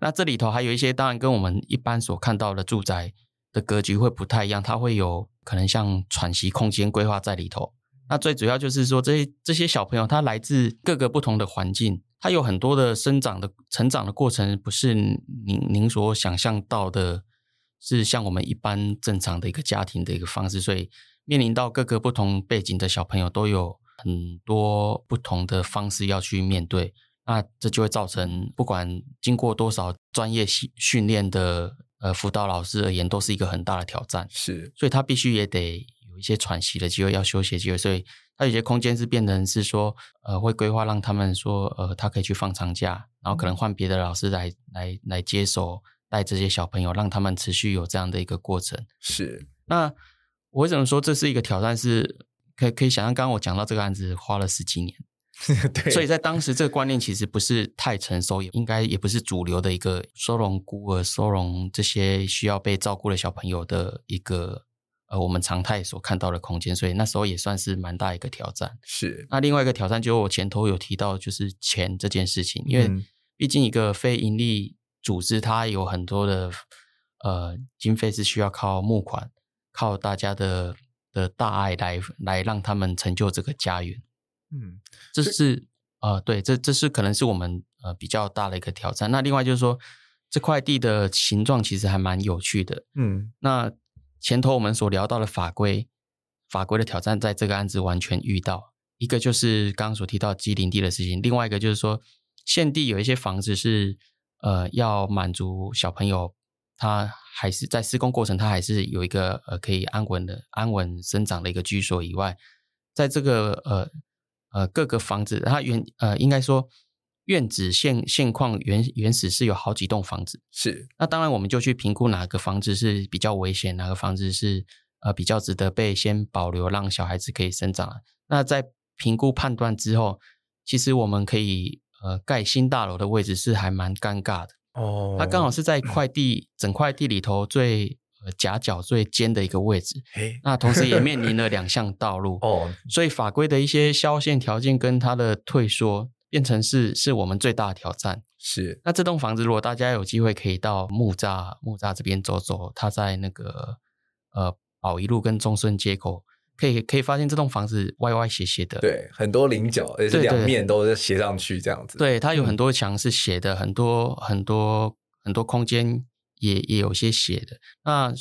那这里头还有一些，当然跟我们一般所看到的住宅的格局会不太一样，它会有可能像喘息空间规划在里头。那最主要就是说，这些这些小朋友他来自各个不同的环境，他有很多的生长的成长的过程，不是您您所想象到的，是像我们一般正常的一个家庭的一个方式，所以面临到各个不同背景的小朋友，都有很多不同的方式要去面对。那这就会造成，不管经过多少专业训训练的呃辅导老师而言，都是一个很大的挑战。是，所以他必须也得有一些喘息的机会，要休息的机会。所以他有些空间是变成是说，呃，会规划让他们说，呃，他可以去放长假，然后可能换别的老师来来来接手带这些小朋友，让他们持续有这样的一个过程。是。那我为什么说这是一个挑战？是可以可以想象，刚刚我讲到这个案子花了十几年。对，所以在当时，这个观念其实不是太成熟，也应该也不是主流的一个收容孤儿、收容这些需要被照顾的小朋友的一个呃，我们常态所看到的空间。所以那时候也算是蛮大一个挑战。是。那另外一个挑战，就是我前头有提到，就是钱这件事情，因为毕竟一个非营利组织，它有很多的呃经费是需要靠募款，靠大家的的大爱来来让他们成就这个家园。嗯，这是呃，对，这这是可能是我们呃比较大的一个挑战。那另外就是说，这块地的形状其实还蛮有趣的。嗯，那前头我们所聊到的法规，法规的挑战，在这个案子完全遇到。一个就是刚刚所提到基林地的事情，另外一个就是说，现地有一些房子是呃要满足小朋友它还是在施工过程，它还是有一个呃可以安稳的安稳生长的一个居所以外，在这个呃呃各个房子，它原呃应该说院子现现况原原始是有好几栋房子，是那当然我们就去评估哪个房子是比较危险，哪个房子是呃比较值得被先保留，让小孩子可以生长。那在评估判断之后，其实我们可以呃盖新大楼的位置是还蛮尴尬的。哦，它刚好是在一块地整块地里头最呃夹角最尖的一个位置，嘿。那同时也面临了两项道路。哦，所以法规的一些消线条件跟它的退缩变成是是我们最大的挑战。是，那这栋房子如果大家有机会可以到木栅木栅这边走走，它在那个呃宝一路跟中顺街口。可以可以发现这栋房子歪歪斜斜的，对，很多棱角，而且是两面都是斜上去这样子。对，它有很多墙是斜的，嗯、很多很多很多空间也也有些斜的。那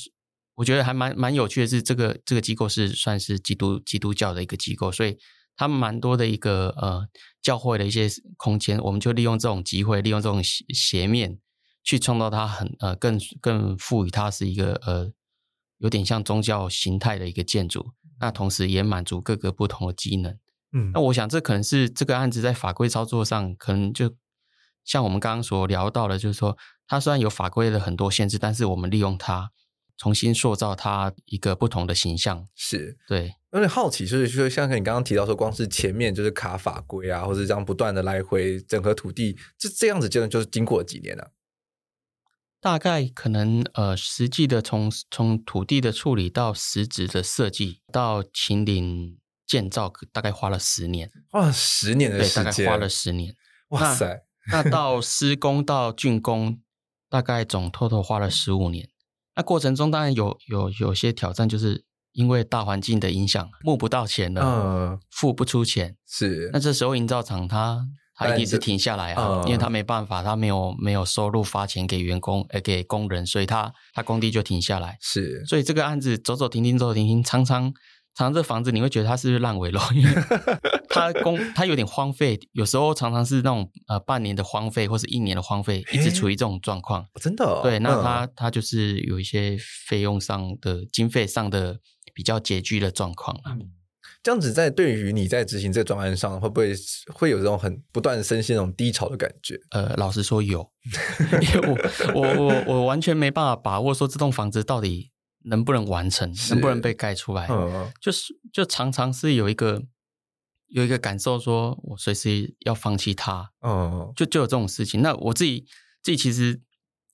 我觉得还蛮蛮有趣的是，这个这个机构是算是基督基督教的一个机构，所以他们蛮多的一个呃教会的一些空间，我们就利用这种机会，利用这种斜斜面去创造它很呃更更赋予它是一个呃有点像宗教形态的一个建筑。那同时也满足各个不同的机能，嗯，那我想这可能是这个案子在法规操作上，可能就像我们刚刚所聊到的，就是说它虽然有法规的很多限制，但是我们利用它重新塑造它一个不同的形象，是对。有点好奇，就是说像你刚刚提到说，光是前面就是卡法规啊，或者这样不断的来回整合土地，这这样子，真的就是经过了几年了啊？大概可能呃，实际的从从土地的处理到实质的设计到秦岭建造，大概花了十年。花了十年的时间，对，大概花了十年。哇塞！那，到 施工到竣工，大概总 total 花了十五年。那过程中当然有有有些挑战，就是因为大环境的影响，募不到钱了，嗯，付不出钱。是。那这时候营造厂它。他一定是停下来啊，因为他没办法，他没有没有收入发钱给员工，呃，给工人，所以他他工地就停下来。是，所以这个案子走走停停，走走停停，常常常常这房子你会觉得它是不是烂尾楼？因为它工 它有点荒废，有时候常常是那种呃半年的荒废，或是一年的荒废，一直处于这种状况。真的、哦？对，那它它就是有一些费用上的经费上的比较拮据的状况啊。嗯这样子在对于你在执行这个专案上，会不会会有这种很不断深陷那种低潮的感觉？呃，老实说有，因为我我我我完全没办法把握说这栋房子到底能不能完成，能不能被盖出来。就是就常常是有一个有一个感受，说我随时要放弃它。嗯嗯，就就有这种事情。那我自己自己其实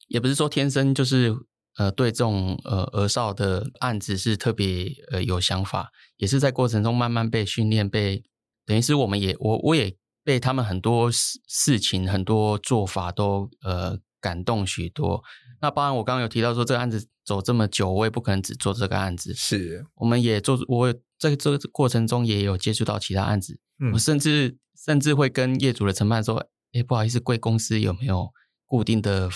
也不是说天生就是。呃，对这种呃儿少的案子是特别呃有想法，也是在过程中慢慢被训练，被等于是我们也我我也被他们很多事事情很多做法都呃感动许多。那当然，我刚刚有提到说这个案子走这么久，我也不可能只做这个案子。是，我们也做，我在这个过程中也有接触到其他案子，嗯、我甚至甚至会跟业主的承办说：“哎，不好意思，贵公司有没有固定的？”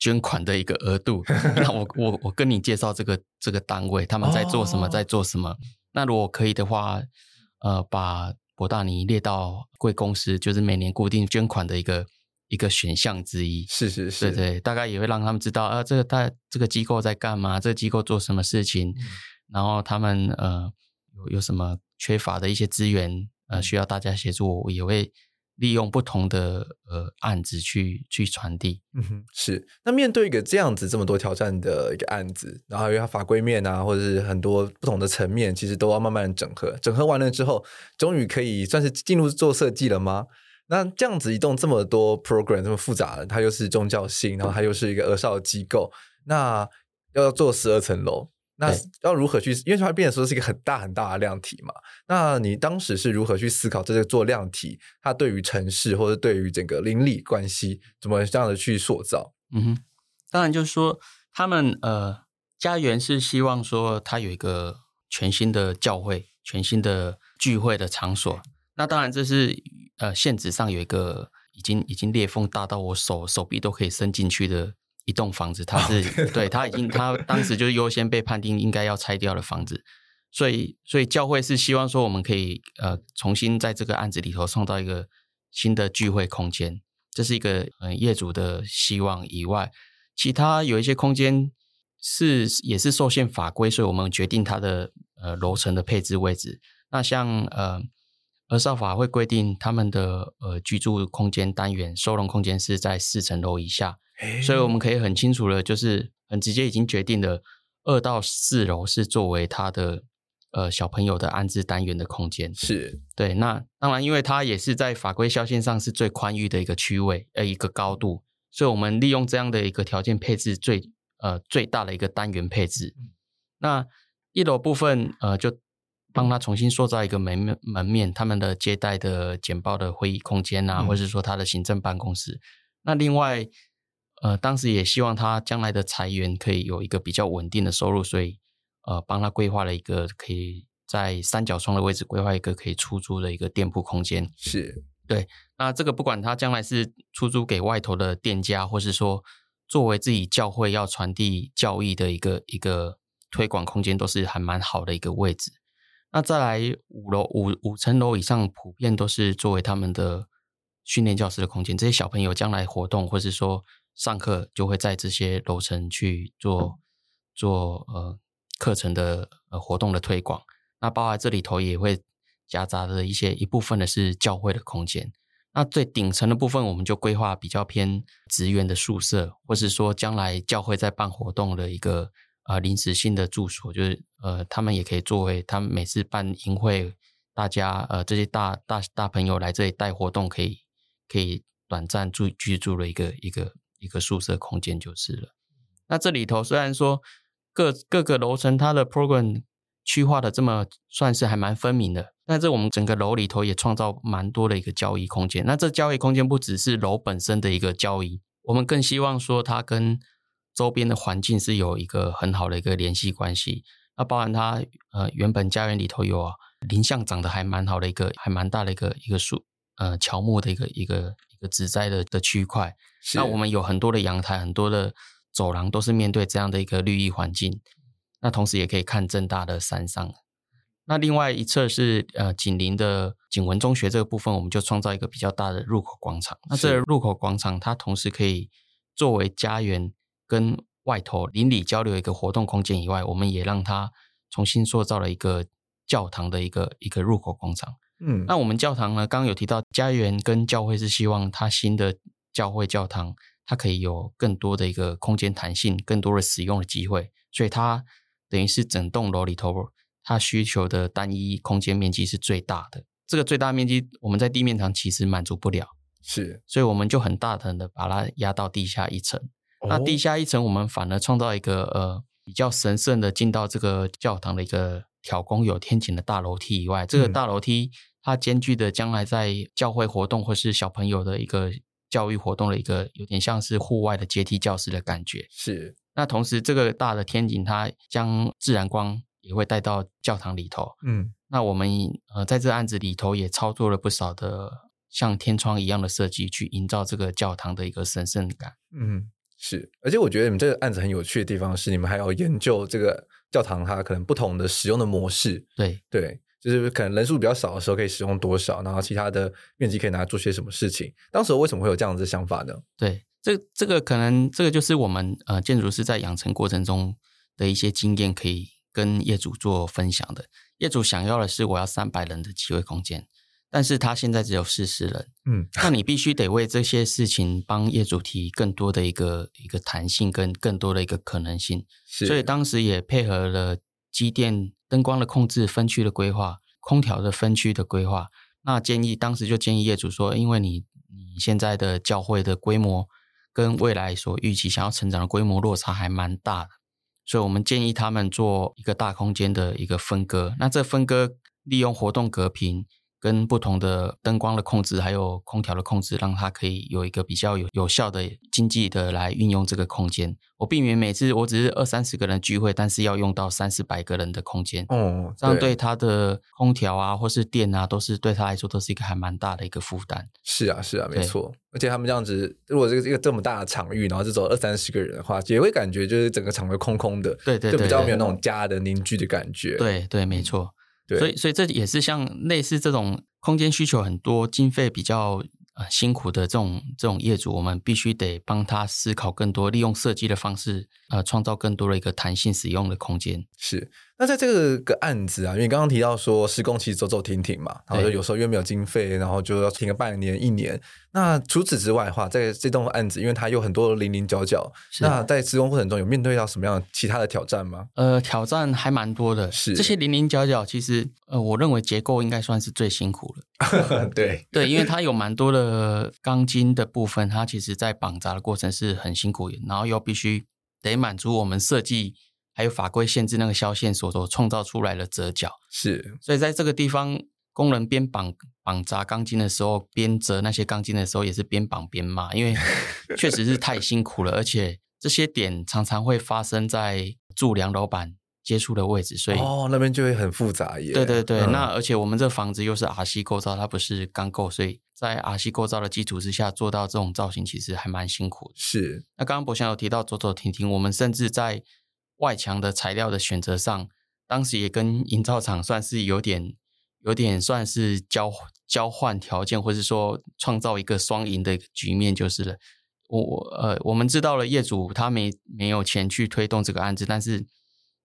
捐款的一个额度，那我我我跟你介绍这个这个单位，他们在做什么，在做什么？那如果可以的话，呃，把博大尼列到贵公司，就是每年固定捐款的一个一个选项之一。是是是，对对，大概也会让他们知道啊，这个他这个机构在干嘛，这个机构做什么事情，嗯、然后他们呃有有什么缺乏的一些资源，呃，需要大家协助，我也会。利用不同的呃案子去去传递，嗯哼，是。那面对一个这样子这么多挑战的一个案子，然后还有法规面啊，或者是很多不同的层面，其实都要慢慢整合。整合完了之后，终于可以算是进入做设计了吗？那这样子一栋这么多 program 这么复杂的，它又是宗教性，然后它又是一个儿少机构，那要做十二层楼。那要如何去？因为它变成说是一个很大很大的量体嘛。那你当时是如何去思考这个做量体，它对于城市或者对于整个邻里关系怎么这样的去塑造？嗯哼，当然就是说，他们呃家园是希望说它有一个全新的教会、全新的聚会的场所。那当然这是呃现址上有一个已经已经裂缝大到我手手臂都可以伸进去的。一栋房子，它是对它已经，它当时就是优先被判定应该要拆掉的房子，所以，所以教会是希望说我们可以呃重新在这个案子里头创造一个新的聚会空间，这是一个呃业主的希望以外，其他有一些空间是也是受限法规，所以我们决定它的呃楼层的配置位置。那像呃儿少法会规定他们的呃居住空间单元收容空间是在四层楼以下，所以我们可以很清楚的，就是很直接已经决定了二到四楼是作为他的。呃，小朋友的安置单元的空间是对。那当然，因为它也是在法规效线上是最宽裕的一个区位，呃，一个高度，所以我们利用这样的一个条件配置最呃最大的一个单元配置。嗯、那一楼部分呃，就帮他重新塑造一个门面门面，他们的接待的简报的会议空间啊，嗯、或者是说他的行政办公室。那另外呃，当时也希望他将来的裁员可以有一个比较稳定的收入，所以。呃，帮他规划了一个可以在三角窗的位置规划一个可以出租的一个店铺空间。是对，那这个不管他将来是出租给外头的店家，或是说作为自己教会要传递教义的一个一个推广空间，都是还蛮好的一个位置。那再来五楼五五层楼以上，普遍都是作为他们的训练教师的空间。这些小朋友将来活动或是说上课，就会在这些楼层去做做呃。课程的呃活动的推广，那包含这里头也会夹杂的一些一部分的是教会的空间。那最顶层的部分，我们就规划比较偏职员的宿舍，或是说将来教会在办活动的一个呃临时性的住所，就是呃他们也可以作为他们每次办营会，大家呃这些大大大朋友来这里带活动，可以可以短暂住居住的一个一个一个宿舍空间就是了。那这里头虽然说。各各个楼层，它的 program 区划的这么算是还蛮分明的。但是我们整个楼里头也创造蛮多的一个交易空间。那这交易空间不只是楼本身的一个交易，我们更希望说它跟周边的环境是有一个很好的一个联系关系。那包含它呃原本家园里头有林相长得还蛮好的一个还蛮大的一个一个树呃乔木的一个一个一个植栽的的区块。那我们有很多的阳台，很多的。走廊都是面对这样的一个绿意环境，那同时也可以看正大的山上。那另外一侧是呃紧邻的景文中学这个部分，我们就创造一个比较大的入口广场。那这个入口广场它同时可以作为家园跟外头邻里交流一个活动空间以外，我们也让它重新塑造了一个教堂的一个一个入口广场。嗯，那我们教堂呢，刚刚有提到家园跟教会是希望它新的教会教堂。它可以有更多的一个空间弹性，更多的使用的机会，所以它等于是整栋楼里头，它需求的单一空间面积是最大的。这个最大面积我们在地面上其实满足不了，是，所以我们就很大胆的把它压到地下一层。哦、那地下一层，我们反而创造一个呃比较神圣的进到这个教堂的一个挑工有天井的大楼梯以外，这个大楼梯它兼具的将来在教会活动或是小朋友的一个。教育活动的一个有点像是户外的阶梯教室的感觉，是。那同时，这个大的天井它将自然光也会带到教堂里头。嗯，那我们呃在这个案子里头也操作了不少的像天窗一样的设计，去营造这个教堂的一个神圣感。嗯，是。而且我觉得你们这个案子很有趣的地方是，你们还要研究这个教堂它可能不同的使用的模式。对对。就是可能人数比较少的时候可以使用多少，然后其他的面积可以拿来做些什么事情。当时为什么会有这样子的想法呢？对，这这个可能这个就是我们呃建筑师在养成过程中的一些经验，可以跟业主做分享的。业主想要的是我要三百人的机会空间，但是他现在只有四十人，嗯，那你必须得为这些事情帮业主提更多的一个一个弹性跟更多的一个可能性。所以当时也配合了机电。灯光的控制、分区的规划、空调的分区的规划，那建议当时就建议业主说，因为你你现在的教会的规模跟未来所预期想要成长的规模落差还蛮大的，所以我们建议他们做一个大空间的一个分割。那这分割利用活动隔屏。跟不同的灯光的控制，还有空调的控制，让它可以有一个比较有有效的经济的来运用这个空间。我避免每次我只是二三十个人聚会，但是要用到三四百个人的空间。哦，这样对它的空调啊，或是电啊，都是对他来说都是一个还蛮大的一个负担。是啊，是啊，没错。而且他们这样子，如果这个这个这么大的场域，然后就走二三十个人的话，也会感觉就是整个场会空空的，对对，对，就比较没有那种家的凝聚的感觉。对对，没错。所以，所以这也是像类似这种空间需求很多、经费比较呃辛苦的这种这种业主，我们必须得帮他思考更多，利用设计的方式，呃，创造更多的一个弹性使用的空间。是。那在这个个案子啊，因为刚刚提到说施工其实走走停停嘛，然后就有时候因为没有经费，然后就要停个半年一年。那除此之外的话，在这栋案子，因为它有很多零零角角，是那在施工过程中有面对到什么样其他的挑战吗？呃，挑战还蛮多的。是这些零零角角，其实呃，我认为结构应该算是最辛苦了。对 对，因为它有蛮多的钢筋的部分，它其实在绑扎的过程是很辛苦的，然后又必须得满足我们设计。还有法规限制那个销线所所创造出来的折角是，所以在这个地方，工人边绑绑扎钢筋的时候，边折那些钢筋的时候，也是边绑边骂，因为 确实是太辛苦了，而且这些点常常会发生在柱梁楼板接触的位置，所以哦，那边就会很复杂耶。对对对，嗯、那而且我们这房子又是 RC 构造，它不是钢构，所以在 RC 构造的基础之下做到这种造型，其实还蛮辛苦的。是，那刚刚博翔有提到走走停停，我们甚至在外墙的材料的选择上，当时也跟营造厂算是有点、有点算是交交换条件，或是说创造一个双赢的局面就是了。我我呃，我们知道了业主他没没有钱去推动这个案子，但是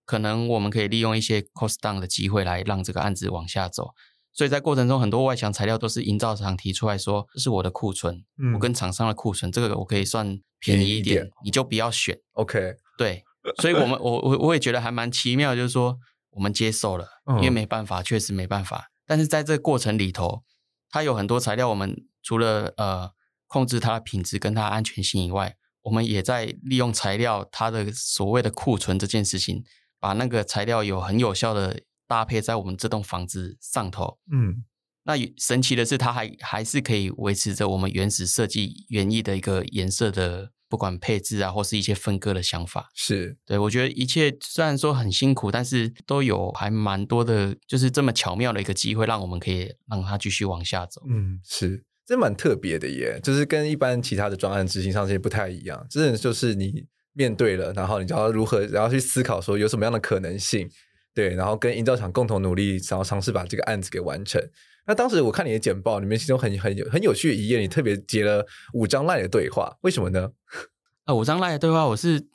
可能我们可以利用一些 cost down 的机会来让这个案子往下走。所以在过程中，很多外墙材料都是营造厂提出来说，这是我的库存，嗯、我跟厂商的库存，这个我可以算便宜一点，一点你就不要选。OK，对。所以，我们我我我也觉得还蛮奇妙，就是说我们接受了，因为没办法，确实没办法。但是在这个过程里头，它有很多材料，我们除了呃控制它的品质跟它的安全性以外，我们也在利用材料它的所谓的库存这件事情，把那个材料有很有效的搭配在我们这栋房子上头。嗯，那神奇的是，它还还是可以维持着我们原始设计原意的一个颜色的。不管配置啊，或是一些分割的想法，是对，我觉得一切虽然说很辛苦，但是都有还蛮多的，就是这么巧妙的一个机会，让我们可以让它继续往下走。嗯，是，这蛮特别的耶，就是跟一般其他的专案执行上这些不太一样。真的就是你面对了，然后你就要如何，然后去思考说有什么样的可能性，对，然后跟营造厂共同努力，然后尝试把这个案子给完成。那当时我看你的简报里面，其中很很有很有趣的一页，你特别截了五张 LINE 的对话，为什么呢？呃，五张 LINE 的对话，我是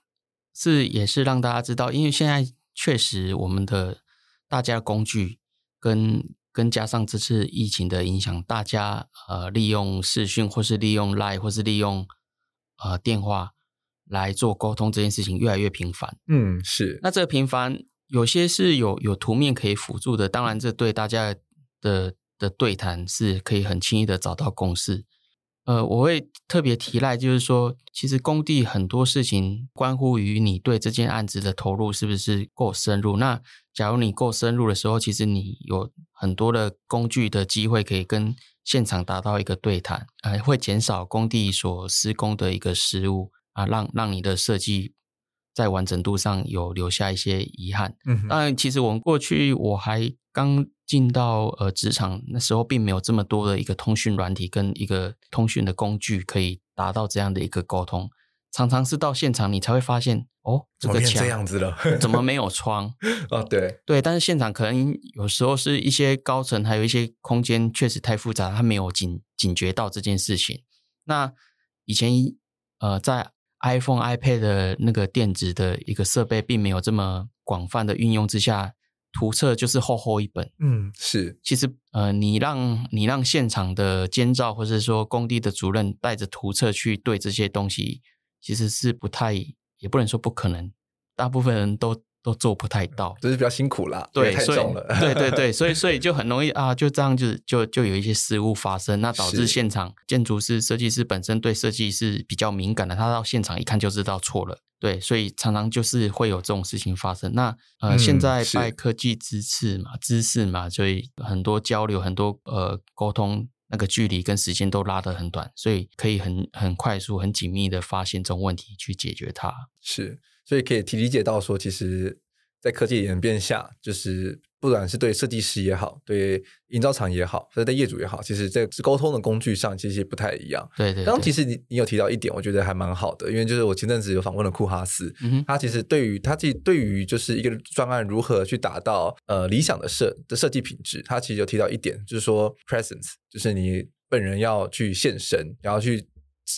是也是让大家知道，因为现在确实我们的大家工具跟跟加上这次疫情的影响，大家呃利用视讯或是利用 LINE 或是利用呃电话来做沟通这件事情越来越频繁。嗯，是。那这个频繁有些是有有图面可以辅助的，当然这对大家的。的对谈是可以很轻易的找到共识。呃，我会特别提赖，就是说，其实工地很多事情关乎于你对这件案子的投入是不是够深入。那假如你够深入的时候，其实你有很多的工具的机会可以跟现场达到一个对谈，呃，会减少工地所施工的一个失误啊，让让你的设计在完整度上有留下一些遗憾。嗯哼，当然，其实我们过去我还刚。进到呃职场那时候，并没有这么多的一个通讯软体跟一个通讯的工具可以达到这样的一个沟通。常常是到现场你才会发现，哦，这个墙这样子了，怎么没有 窗？哦，对对，但是现场可能有时候是一些高层，还有一些空间确实太复杂，他没有警警觉到这件事情。那以前呃在 iPhone、iPad 的那个电子的一个设备，并没有这么广泛的运用之下。图册就是厚厚一本，嗯，是。其实，呃，你让你让现场的监造或者说工地的主任带着图册去对这些东西，其实是不太，也不能说不可能，大部分人都都做不太到，就是比较辛苦啦，对，太重了，对对对，所以所以就很容易啊，就这样就就就有一些失误发生，那导致现场建筑师、设计师本身对设计是比较敏感的，他到现场一看就知道错了。对，所以常常就是会有这种事情发生。那呃，嗯、现在拜科技之赐嘛，知识嘛，所以很多交流、很多呃沟通，那个距离跟时间都拉得很短，所以可以很很快速、很紧密的发现这种问题，去解决它。是，所以可以理解到说，其实，在科技演变下，就是。不管是对设计师也好，对营造厂也好，或者对业主也好，其实在沟通的工具上其实不太一样。对对，对。刚刚其实你你有提到一点，我觉得还蛮好的，因为就是我前阵子有访问了库哈斯，嗯、他其实对于他自己对于就是一个专案如何去达到呃理想的设的设计品质，他其实有提到一点，就是说 presence，就是你本人要去现身，然后去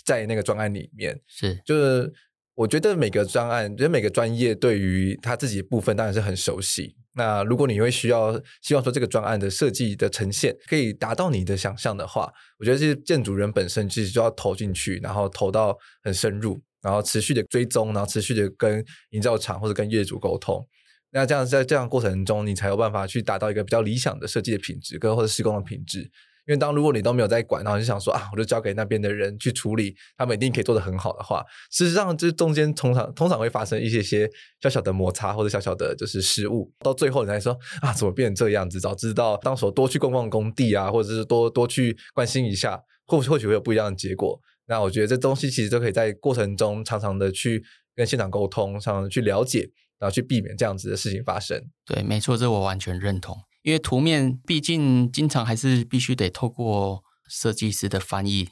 在那个专案里面，是就是我觉得每个专案，觉得每个专业对于他自己的部分当然是很熟悉。那如果你会需要希望说这个专案的设计的呈现可以达到你的想象的话，我觉得这些建筑人本身其实就要投进去，然后投到很深入，然后持续的追踪，然后持续的跟营造厂或者跟业主沟通。那这样在这样过程中，你才有办法去达到一个比较理想的设计的品质跟或者施工的品质。因为当如果你都没有在管，然后就想说啊，我就交给那边的人去处理，他们一定可以做得很好的话，事实上这中间通常通常会发生一些些小小的摩擦或者小小的就是失误，到最后你才说啊，怎么变成这样子？早知道当时多去逛逛工地啊，或者是多多去关心一下，或或许会有不一样的结果。那我觉得这东西其实都可以在过程中常常的去跟现场沟通，常常去了解，然后去避免这样子的事情发生。对，没错，这我完全认同。因为图面毕竟经常还是必须得透过设计师的翻译，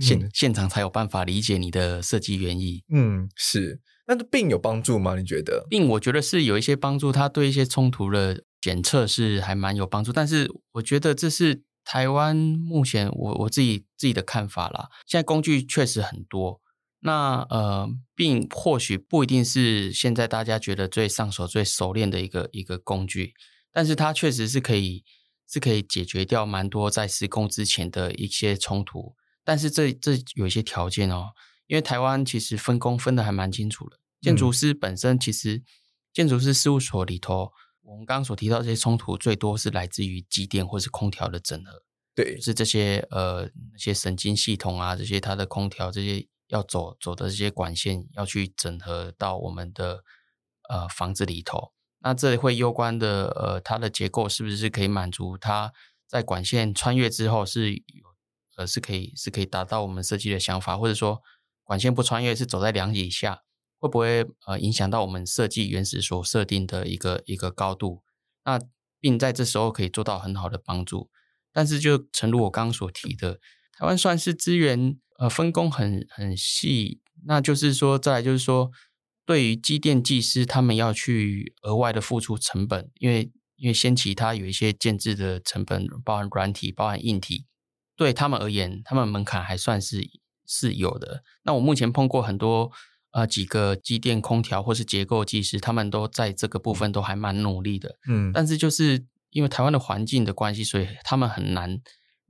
现、嗯、现场才有办法理解你的设计原意。嗯，是。那这 BIM 有帮助吗？你觉得？BIM 我觉得是有一些帮助，它对一些冲突的检测是还蛮有帮助。但是我觉得这是台湾目前我我自己自己的看法啦。现在工具确实很多，那呃，BIM 或许不一定是现在大家觉得最上手、最熟练的一个一个工具。但是它确实是可以，是可以解决掉蛮多在施工之前的一些冲突。但是这这有一些条件哦，因为台湾其实分工分的还蛮清楚的。建筑师本身其实，建筑师事务所里头，我们刚刚所提到这些冲突，最多是来自于机电或是空调的整合。对，就是这些呃那些神经系统啊，这些它的空调这些要走走的这些管线要去整合到我们的呃房子里头。那这里会攸关的，呃，它的结构是不是可以满足它在管线穿越之后是有，呃，是可以是可以达到我们设计的想法，或者说管线不穿越是走在梁以下，会不会呃影响到我们设计原始所设定的一个一个高度？那并在这时候可以做到很好的帮助。但是就诚如我刚刚所提的，台湾算是资源呃分工很很细，那就是说再来就是说。对于机电技师，他们要去额外的付出成本，因为因为先期它有一些建置的成本，包含软体、包含硬体，对他们而言，他们门槛还算是是有的。那我目前碰过很多呃几个机电空调或是结构技师，他们都在这个部分都还蛮努力的，嗯，但是就是因为台湾的环境的关系，所以他们很难。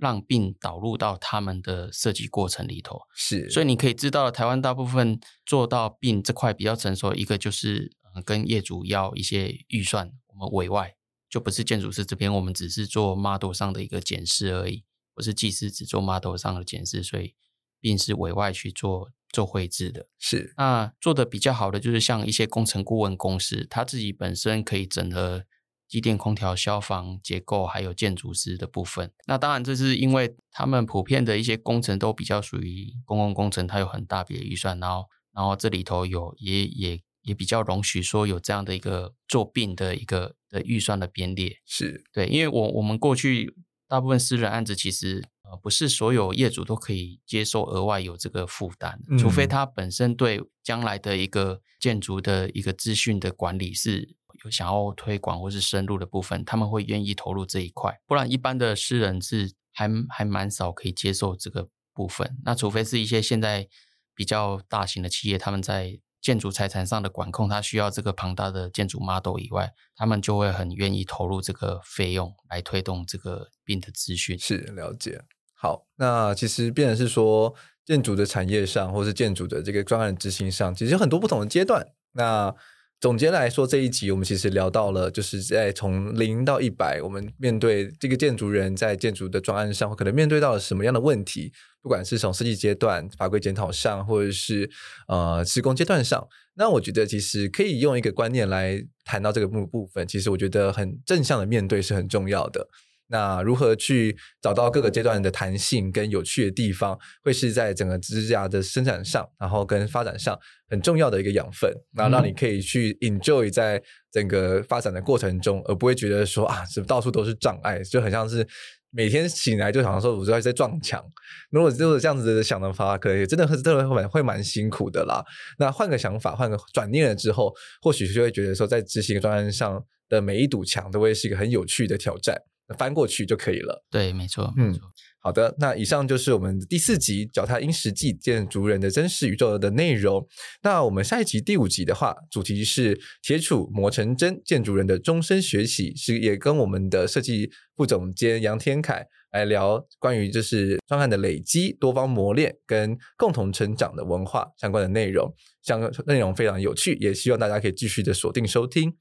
让 BIM 导入到他们的设计过程里头，是，所以你可以知道，台湾大部分做到 BIM 这块比较成熟，一个就是跟业主要一些预算，我们委外，就不是建筑师这边，我们只是做 model 上的一个检视而已，不是技师只做 model 上的检视，所以 BIM 是委外去做做绘制的。是，那做的比较好的就是像一些工程顾问公司，他自己本身可以整合。机电、空调、消防、结构，还有建筑师的部分。那当然，这是因为他们普遍的一些工程都比较属于公共工程，它有很大笔的预算，然后，然后这里头有也也也比较容许说有这样的一个做 BIM 的一个的预算的编列。是对，因为我我们过去大部分私人案子，其实呃不是所有业主都可以接受额外有这个负担，嗯、除非他本身对将来的一个建筑的一个资讯的管理是。有想要推广或是深入的部分，他们会愿意投入这一块，不然一般的私人是还还蛮少可以接受这个部分。那除非是一些现在比较大型的企业，他们在建筑财产上的管控，他需要这个庞大的建筑 model 以外，他们就会很愿意投入这个费用来推动这个 BIM 的资讯。是了解。好，那其实变成是说，建筑的产业上，或是建筑的这个专案执行上，其实很多不同的阶段。那总结来说，这一集我们其实聊到了，就是在从零到一百，我们面对这个建筑人在建筑的专案上，可能面对到了什么样的问题？不管是从设计阶段、法规检讨上，或者是呃施工阶段上，那我觉得其实可以用一个观念来谈到这个部部分。其实我觉得很正向的面对是很重要的。那如何去找到各个阶段的弹性跟有趣的地方，会是在整个指甲的生产上，然后跟发展上很重要的一个养分，那让你可以去 enjoy 在整个发展的过程中，而不会觉得说啊，是到处都是障碍，就很像是每天醒来就想说我就在撞墙。如果就是这样子的想的话，可以真的真的会蛮会蛮辛苦的啦。那换个想法，换个转念了之后，或许就会觉得说，在执行专案上的每一堵墙都会是一个很有趣的挑战。翻过去就可以了。对，没错，嗯，好的，那以上就是我们第四集《脚踏因石记：建筑人的真实宇宙》的内容。那我们下一集第五集的话，主题是铁杵磨成针，建筑人的终身学习，是也跟我们的设计副总监杨天凯来聊关于就是专案的累积、多方磨练跟共同成长的文化相关的内容，相关内容非常有趣，也希望大家可以继续的锁定收听。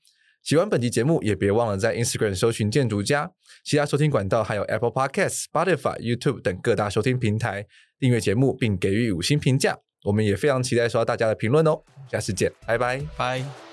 喜欢本期节目，也别忘了在 Instagram 搜寻建筑家，其他收听管道还有 Apple Podcast、Spotify、YouTube 等各大收听平台订阅节目，并给予五星评价。我们也非常期待收到大家的评论哦。下次见，拜拜，拜。